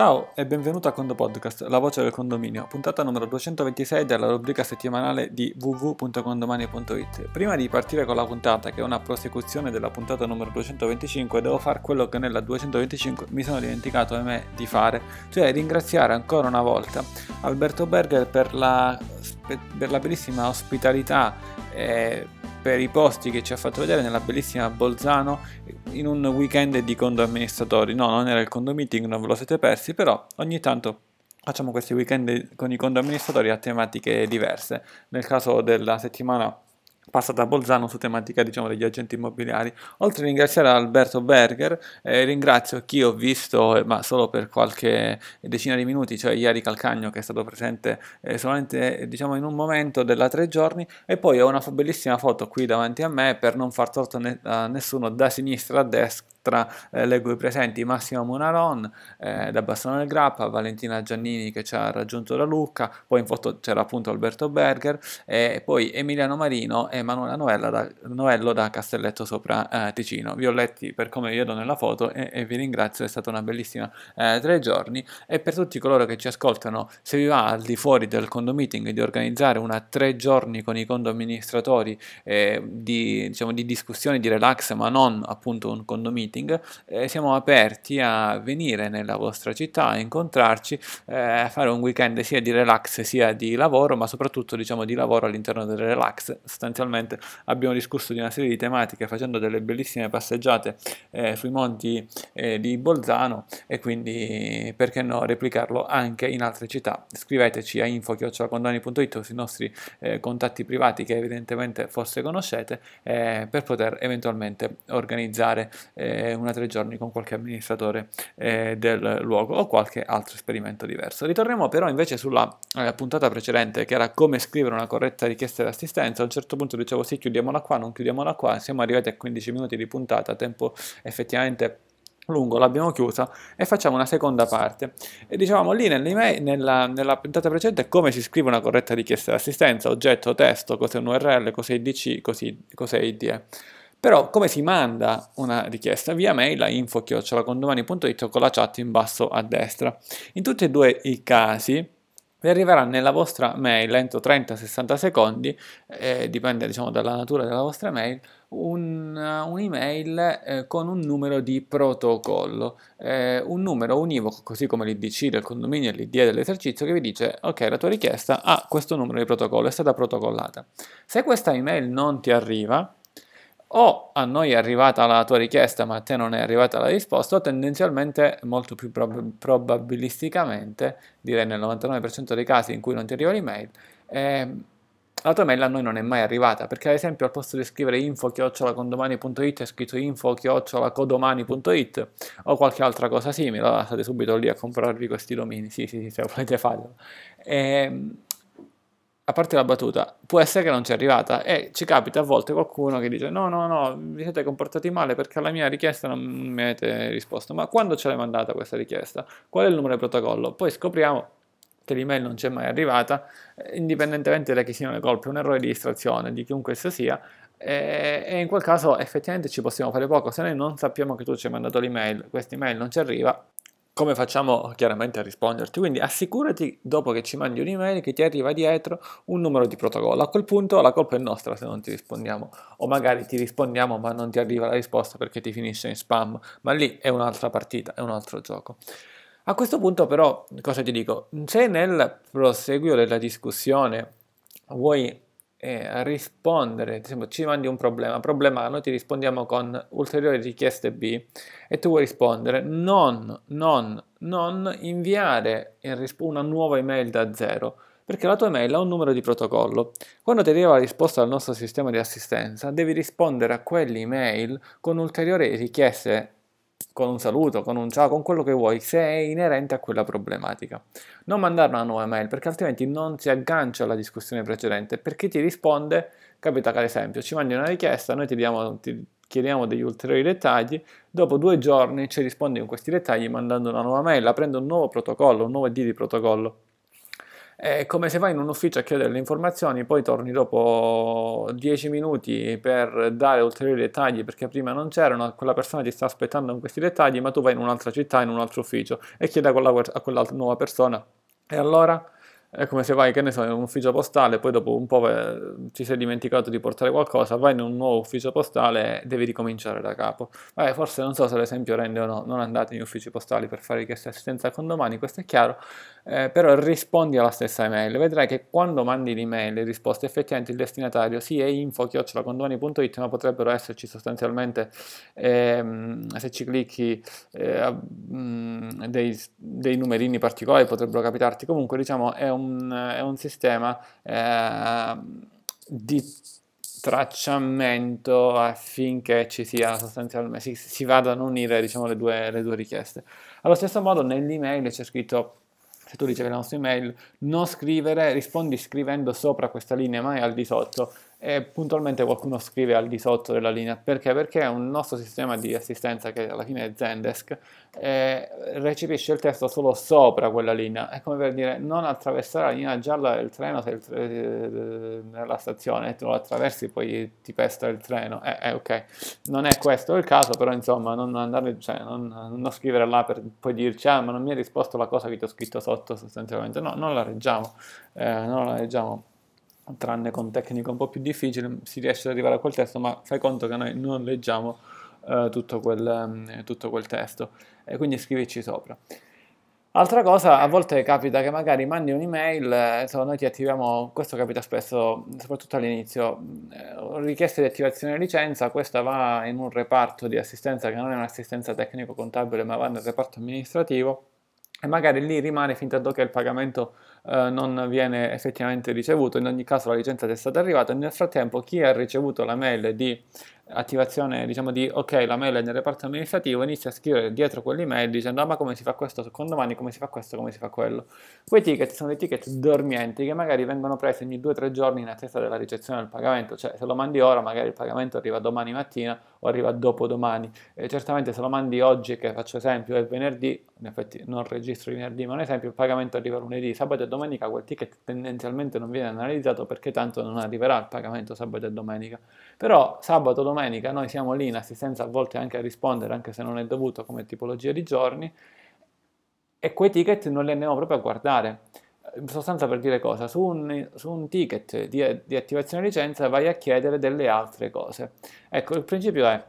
Ciao e benvenuto a Condo Podcast, la voce del condominio, puntata numero 226 della rubrica settimanale di www.condomani.it. Prima di partire con la puntata, che è una prosecuzione della puntata numero 225, devo fare quello che nella 225 mi sono dimenticato a me di fare, cioè ringraziare ancora una volta Alberto Berger per la, per la bellissima ospitalità. Eh, per i posti che ci ha fatto vedere nella bellissima Bolzano in un weekend di condo amministratori. No, non era il condo meeting, non ve lo siete persi, però ogni tanto facciamo questi weekend con i condo amministratori a tematiche diverse. Nel caso della settimana passata a Bolzano su tematica diciamo, degli agenti immobiliari. Oltre a ringraziare Alberto Berger, eh, ringrazio chi ho visto, eh, ma solo per qualche decina di minuti, cioè ieri Calcagno che è stato presente eh, solamente diciamo, in un momento della tre giorni e poi ho una bellissima foto qui davanti a me per non far torto ne- a nessuno da sinistra a destra tra eh, leggo i presenti Massimo Munaron eh, da Bassano del Grappa, Valentina Giannini che ci ha raggiunto da Lucca, poi in foto c'era appunto Alberto Berger e poi Emiliano Marino e Emanuela Novella da, Novello da Castelletto sopra eh, Ticino. Vi ho letti per come vedo nella foto e, e vi ringrazio, è stata una bellissima eh, tre giorni e per tutti coloro che ci ascoltano, se vi va al di fuori del condo meeting di organizzare una tre giorni con i condo amministratori eh, di, diciamo, di discussioni, di relax, ma non appunto un condo meeting, eh, siamo aperti a venire nella vostra città, a incontrarci, eh, a fare un weekend sia di relax sia di lavoro, ma soprattutto diciamo di lavoro all'interno del relax. Sostanzialmente abbiamo discusso di una serie di tematiche facendo delle bellissime passeggiate eh, sui monti eh, di Bolzano e quindi perché no replicarlo anche in altre città. Scriveteci a info.condoni.it o sui nostri eh, contatti privati che evidentemente forse conoscete eh, per poter eventualmente organizzare eh, una tre giorni con qualche amministratore eh, del luogo o qualche altro esperimento diverso. Ritorniamo però invece sulla puntata precedente che era come scrivere una corretta richiesta di assistenza. A un certo punto dicevo sì, chiudiamola qua, non chiudiamola qua, siamo arrivati a 15 minuti di puntata, tempo effettivamente lungo, l'abbiamo chiusa e facciamo una seconda parte. E dicevamo lì nella, nella puntata precedente come si scrive una corretta richiesta di assistenza, oggetto, testo, cos'è un URL, cos'è IDC, cos'è IDE. Però come si manda una richiesta? Via mail a info-condomani.it con la chat in basso a destra. In tutti e due i casi vi arriverà nella vostra mail entro 30-60 secondi, eh, dipende diciamo dalla natura della vostra mail, un, un'email eh, con un numero di protocollo, eh, un numero univoco, così come l'IDC del condominio e l'ID dell'esercizio, che vi dice ok, la tua richiesta ha questo numero di protocollo, è stata protocollata. Se questa email non ti arriva, o a noi è arrivata la tua richiesta ma a te non è arrivata la risposta o tendenzialmente molto più prob- probabilisticamente direi nel 99% dei casi in cui non ti arriva l'email eh, la tua mail a noi non è mai arrivata perché ad esempio al posto di scrivere info-condomani.it è scritto info-codomani.it o qualche altra cosa simile allora state subito lì a comprarvi questi domini. Sì sì sì se volete farlo. Eh, a parte la battuta, può essere che non ci è arrivata e ci capita a volte qualcuno che dice no, no, no, vi siete comportati male perché alla mia richiesta non mi avete risposto, ma quando ce l'hai mandata questa richiesta? Qual è il numero di protocollo? Poi scopriamo che l'email non c'è mai arrivata, eh, indipendentemente da chi siano le colpe, un errore di distrazione di chiunque esso sia, e in quel caso effettivamente ci possiamo fare poco, se noi non sappiamo che tu ci hai mandato l'email, questa email non ci arriva, come facciamo chiaramente a risponderti? Quindi assicurati dopo che ci mandi un'email che ti arriva dietro un numero di protocollo. A quel punto la colpa è nostra se non ti rispondiamo o magari ti rispondiamo ma non ti arriva la risposta perché ti finisce in spam, ma lì è un'altra partita, è un altro gioco. A questo punto però cosa ti dico? Se nel proseguio della discussione vuoi eh, rispondere, ad esempio ci mandi un problema, problema A, noi ti rispondiamo con ulteriori richieste B e tu vuoi rispondere, non, non, non inviare una nuova email da zero, perché la tua email ha un numero di protocollo. Quando ti arriva la risposta dal nostro sistema di assistenza, devi rispondere a quell'email con ulteriori richieste con un saluto, con un ciao, con quello che vuoi, se è inerente a quella problematica. Non mandare una nuova mail perché altrimenti non si aggancia alla discussione precedente. Per chi ti risponde, capita che ad esempio ci mandi una richiesta, noi ti, diamo, ti chiediamo degli ulteriori dettagli, dopo due giorni ci rispondi con questi dettagli mandando una nuova mail, aprendo un nuovo protocollo, un nuovo ID di protocollo. È come se vai in un ufficio a chiedere le informazioni, poi torni dopo 10 minuti per dare ulteriori dettagli perché prima non c'erano, quella persona ti sta aspettando con questi dettagli, ma tu vai in un'altra città, in un altro ufficio e chiedi a quella, a quella nuova persona. E allora? È come se vai, che ne so, in un ufficio postale, poi dopo un po' ti sei dimenticato di portare qualcosa, vai in un nuovo ufficio postale e devi ricominciare da capo. Vabbè, forse non so se l'esempio rende o no, non andate in uffici postali per fare richieste di assistenza a condomani, questo è chiaro, eh, però rispondi alla stessa email. Vedrai che quando mandi l'email e risposte, effettivamente il destinatario sì è info-condomani.it, ma potrebbero esserci sostanzialmente, ehm, se ci clicchi, eh, mh, dei, dei numerini particolari, potrebbero capitarti. Comunque, diciamo, è un, è un sistema eh, di tracciamento affinché ci sia sostanzialmente si, si vadano a unire diciamo, le, due, le due richieste. Allo stesso modo nell'email c'è scritto se tu ricevi la nostra email, non scrivere, rispondi scrivendo sopra questa linea, mai al di sotto, e puntualmente qualcuno scrive al di sotto della linea. Perché? Perché un nostro sistema di assistenza, che alla fine è Zendesk, eh, recepisce il testo solo sopra quella linea. È come per dire non attraversare la linea gialla del treno se il tre, eh, nella stazione, tu lo attraversi poi ti pesta il treno. Eh, eh, ok, non è questo il caso, però insomma non, andare, cioè, non, non scrivere là per poi dirci ah ma non mi hai risposto la cosa che ti ho scritto sotto sostanzialmente. No, non la reggiamo, eh, non la leggiamo tranne con tecniche un po' più difficili, si riesce ad arrivare a quel testo, ma fai conto che noi non leggiamo eh, tutto, quel, eh, tutto, quel, testo e quindi scrivici sopra. Altra cosa, a volte capita che magari mandi un'email, eh, noi ti attiviamo, questo capita spesso, soprattutto all'inizio, eh, richiesta di attivazione licenza, questa va in un reparto di assistenza che non è un'assistenza tecnico-contabile, ma va nel reparto amministrativo e magari lì rimane fin tanto che il pagamento eh, non viene effettivamente ricevuto, in ogni caso la licenza è stata arrivata, nel frattempo chi ha ricevuto la mail di attivazione diciamo di ok la mail è nel reparto amministrativo inizia a scrivere dietro quell'email dicendo ah, ma come si fa questo? Secondo domani come si fa questo? Come si fa quello? Quei ticket sono dei ticket dormienti che magari vengono presi ogni 2-3 giorni in attesa della ricezione del pagamento. Cioè se lo mandi ora magari il pagamento arriva domani mattina o arriva dopo domani e certamente se lo mandi oggi che faccio esempio è venerdì in effetti non registro venerdì ma un esempio il pagamento arriva lunedì sabato e domenica quel ticket tendenzialmente non viene analizzato perché tanto non arriverà il pagamento sabato e domenica però sabato domenica domenica noi siamo lì in assistenza a volte anche a rispondere, anche se non è dovuto come tipologia di giorni, e quei ticket non li andiamo proprio a guardare. In sostanza per dire cosa? Su un, su un ticket di, di attivazione licenza vai a chiedere delle altre cose. Ecco, il principio è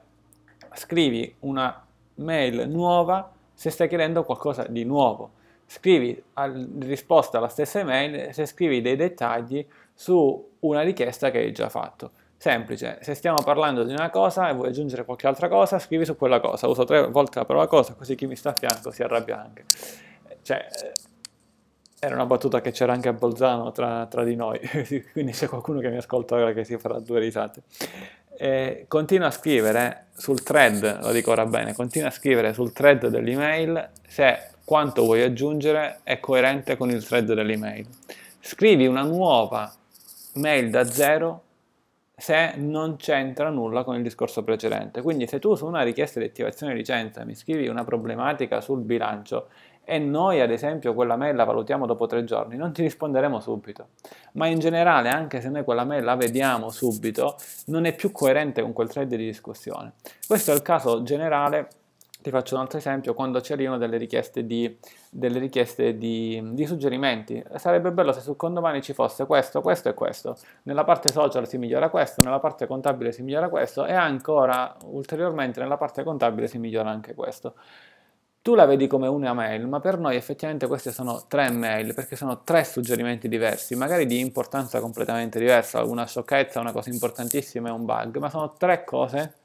scrivi una mail nuova se stai chiedendo qualcosa di nuovo. Scrivi in risposta alla stessa email se scrivi dei dettagli su una richiesta che hai già fatto. Semplice, se stiamo parlando di una cosa e vuoi aggiungere qualche altra cosa, scrivi su quella cosa. Uso tre volte la parola cosa, così chi mi sta a fianco si arrabbia anche. Cioè, eh, era una battuta che c'era anche a Bolzano tra, tra di noi, quindi c'è qualcuno che mi ascolta ora che si farà due risate. E continua a scrivere sul thread, lo dico ora bene, continua a scrivere sul thread dell'email se quanto vuoi aggiungere è coerente con il thread dell'email. Scrivi una nuova mail da zero se non c'entra nulla con il discorso precedente. Quindi se tu su una richiesta di attivazione licenza mi scrivi una problematica sul bilancio e noi ad esempio quella mail la valutiamo dopo tre giorni, non ti risponderemo subito. Ma in generale, anche se noi quella mail la vediamo subito, non è più coerente con quel thread di discussione. Questo è il caso generale ti faccio un altro esempio, quando ci arrivano delle richieste, di, delle richieste di, di, suggerimenti. Sarebbe bello se su condomani ci fosse questo, questo e questo. Nella parte social si migliora questo, nella parte contabile si migliora questo e ancora ulteriormente nella parte contabile si migliora anche questo. Tu la vedi come una mail, ma per noi effettivamente queste sono tre mail, perché sono tre suggerimenti diversi, magari di importanza completamente diversa, una sciocchezza, una cosa importantissima e un bug, ma sono tre cose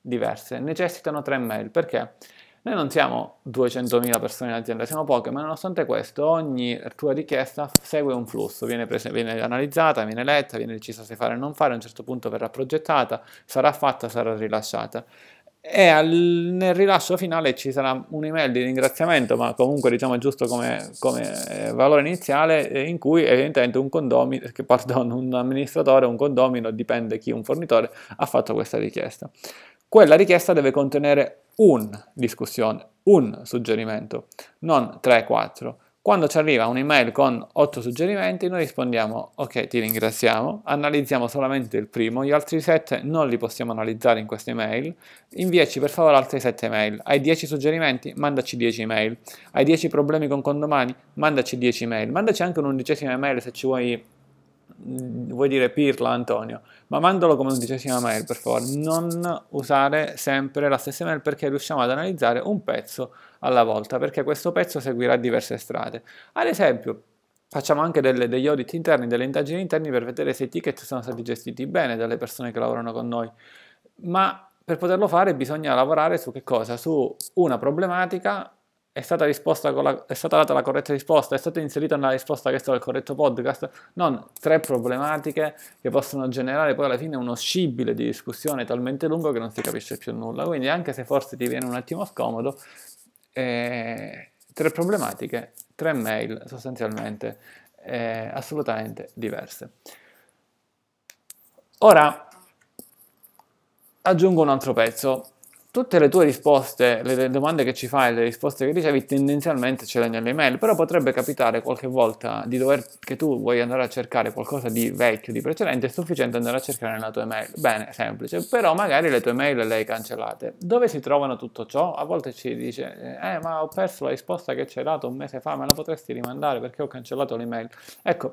diverse, necessitano tre mail. Perché? Noi non siamo 200.000 persone in azienda, siamo poche, ma nonostante questo ogni tua richiesta segue un flusso, viene, prese, viene analizzata, viene letta, viene decisa se fare o non fare, a un certo punto verrà progettata, sarà fatta, sarà rilasciata. E al, nel rilascio finale ci sarà un'email di ringraziamento, ma comunque diciamo giusto come, come eh, valore iniziale, eh, in cui evidentemente un condomino, che, pardon, un amministratore, un condomino, dipende chi, un fornitore, ha fatto questa richiesta quella richiesta deve contenere un discussione, un suggerimento, non 3-4. Quando ci arriva un'email con 8 suggerimenti, noi rispondiamo ok, ti ringraziamo, analizziamo solamente il primo, gli altri 7 non li possiamo analizzare in questa email, inviaci per favore altre 7 email. Hai 10 suggerimenti? Mandaci 10 email. Hai 10 problemi con condomani? Mandaci 10 email. Mandaci anche un'undicesima email se ci vuoi Mm, vuoi dire pirla Antonio, ma mandalo come undicesima mail per favore, non usare sempre la stessa mail perché riusciamo ad analizzare un pezzo alla volta, perché questo pezzo seguirà diverse strade. Ad esempio, facciamo anche delle, degli audit interni, delle indagini interni per vedere se i ticket sono stati gestiti bene dalle persone che lavorano con noi, ma per poterlo fare bisogna lavorare su che cosa? Su una problematica è stata, la, è stata, data la corretta risposta, è stata inserita nella risposta che è stato il corretto podcast, non tre problematiche che possono generare poi alla fine uno scibile di discussione talmente lungo che non si capisce più nulla. Quindi anche se forse ti viene un attimo scomodo, eh, tre problematiche, tre mail sostanzialmente eh, assolutamente diverse. Ora aggiungo un altro pezzo tutte le tue risposte, le domande che ci fai, le risposte che ricevi, tendenzialmente ce le hai nelle email, però potrebbe capitare qualche volta di dover, che tu vuoi andare a cercare qualcosa di vecchio, di precedente, è sufficiente andare a cercare nella tua email. Bene, semplice, però magari le tue email le hai cancellate. Dove si trovano tutto ciò? A volte ci dice, eh ma ho perso la risposta che ci hai dato un mese fa, me la potresti rimandare perché ho cancellato l'email. Ecco,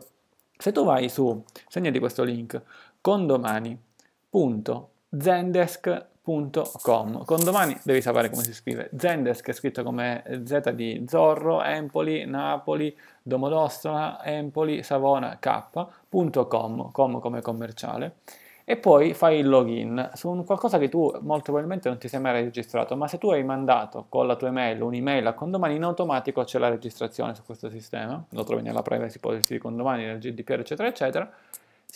se tu vai su, segnati questo link, condomani.zendesk.com Zendesk.com. Con domani devi sapere come si scrive. Zendesk è scritto come Z di Zorro, Empoli, Napoli, Domodossola, Empoli, Savona, K.com, com come commerciale. E poi fai il login su un qualcosa che tu molto probabilmente non ti sei mai registrato, ma se tu hai mandato con la tua email un'email a Condomani, in automatico c'è la registrazione su questo sistema, lo trovi nella privacy policy di Condomani, nel GDPR, eccetera, eccetera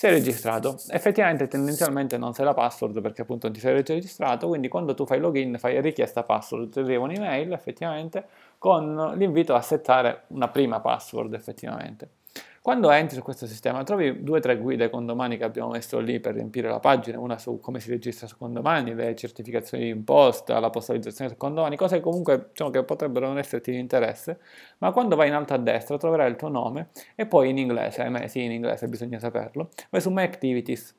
è registrato. Effettivamente tendenzialmente non sei la password perché appunto non ti sei registrato, quindi quando tu fai login fai richiesta password, ti arriva un'email effettivamente con l'invito a settare una prima password effettivamente. Quando entri su questo sistema trovi due o tre guide condomani che abbiamo messo lì per riempire la pagina, una su come si registra su condomani, le certificazioni di imposta, la postalizzazione su condomani, cose che comunque diciamo, che potrebbero non esserti di interesse, ma quando vai in alto a destra troverai il tuo nome e poi in inglese, eh, sì in inglese bisogna saperlo, vai su My Activities,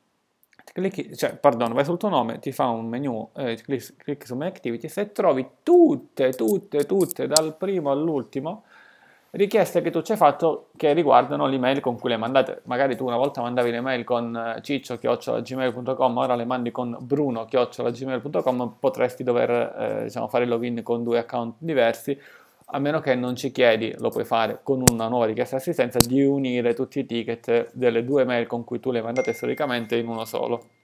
clicchi, cioè, pardon, vai sul tuo nome, ti fa un menu, eh, clicchi, clicchi su My Activities e trovi tutte, tutte, tutte, dal primo all'ultimo, richieste che tu ci hai fatto che riguardano l'email con cui le mandate. Magari tu una volta mandavi l'email con eh, ciccio-gmail.com, ora le mandi con bruno-gmail.com, potresti dover eh, diciamo, fare il login con due account diversi, a meno che non ci chiedi, lo puoi fare con una nuova richiesta di assistenza, di unire tutti i ticket delle due mail con cui tu le mandate storicamente in uno solo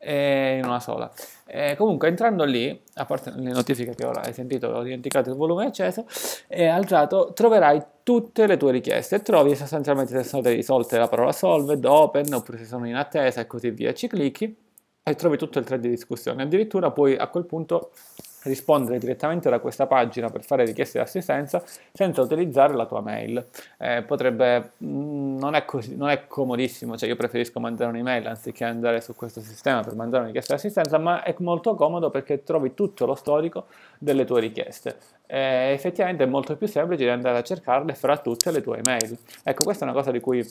in una sola. E comunque entrando lì, a parte le notifiche che ora hai sentito, ho dimenticato il volume acceso, e alzato, troverai tutte le tue richieste trovi sostanzialmente se sono risolte la parola solved, open, oppure se sono in attesa e così via, ci clicchi e trovi tutto il thread di discussione. Addirittura puoi a quel punto rispondere direttamente da questa pagina per fare richieste di assistenza senza utilizzare la tua mail. Eh, potrebbe, mm, non, è così, non è comodissimo, cioè io preferisco mandare un'email anziché andare su questo sistema per mandare una richiesta di assistenza, ma è molto comodo perché trovi tutto lo storico delle tue richieste. Eh, effettivamente è molto più semplice di andare a cercarle fra tutte le tue email. Ecco, questa è una cosa di cui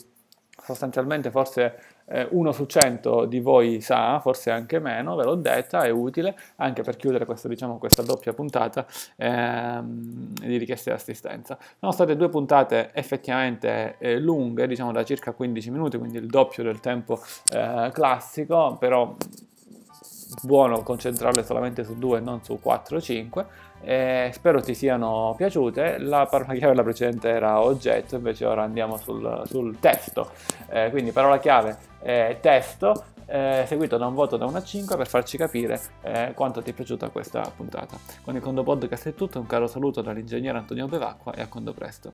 sostanzialmente forse eh, uno su cento di voi sa, forse anche meno, ve l'ho detta, è utile anche per chiudere questo, diciamo, questa doppia puntata ehm, di richieste di assistenza. Sono state due puntate effettivamente eh, lunghe, diciamo da circa 15 minuti, quindi il doppio del tempo eh, classico, però buono concentrarle solamente su due e non su 4 o 5 eh, spero ti siano piaciute. La parola chiave della precedente era oggetto invece ora andiamo sul, sul testo. Eh, quindi parola chiave eh, testo. Eh, seguito da un voto da 1 a 5 per farci capire eh, quanto ti è piaciuta questa puntata. Con il Condo Podcast è tutto un caro saluto dall'ingegnere Antonio Bevacqua e a Condo Presto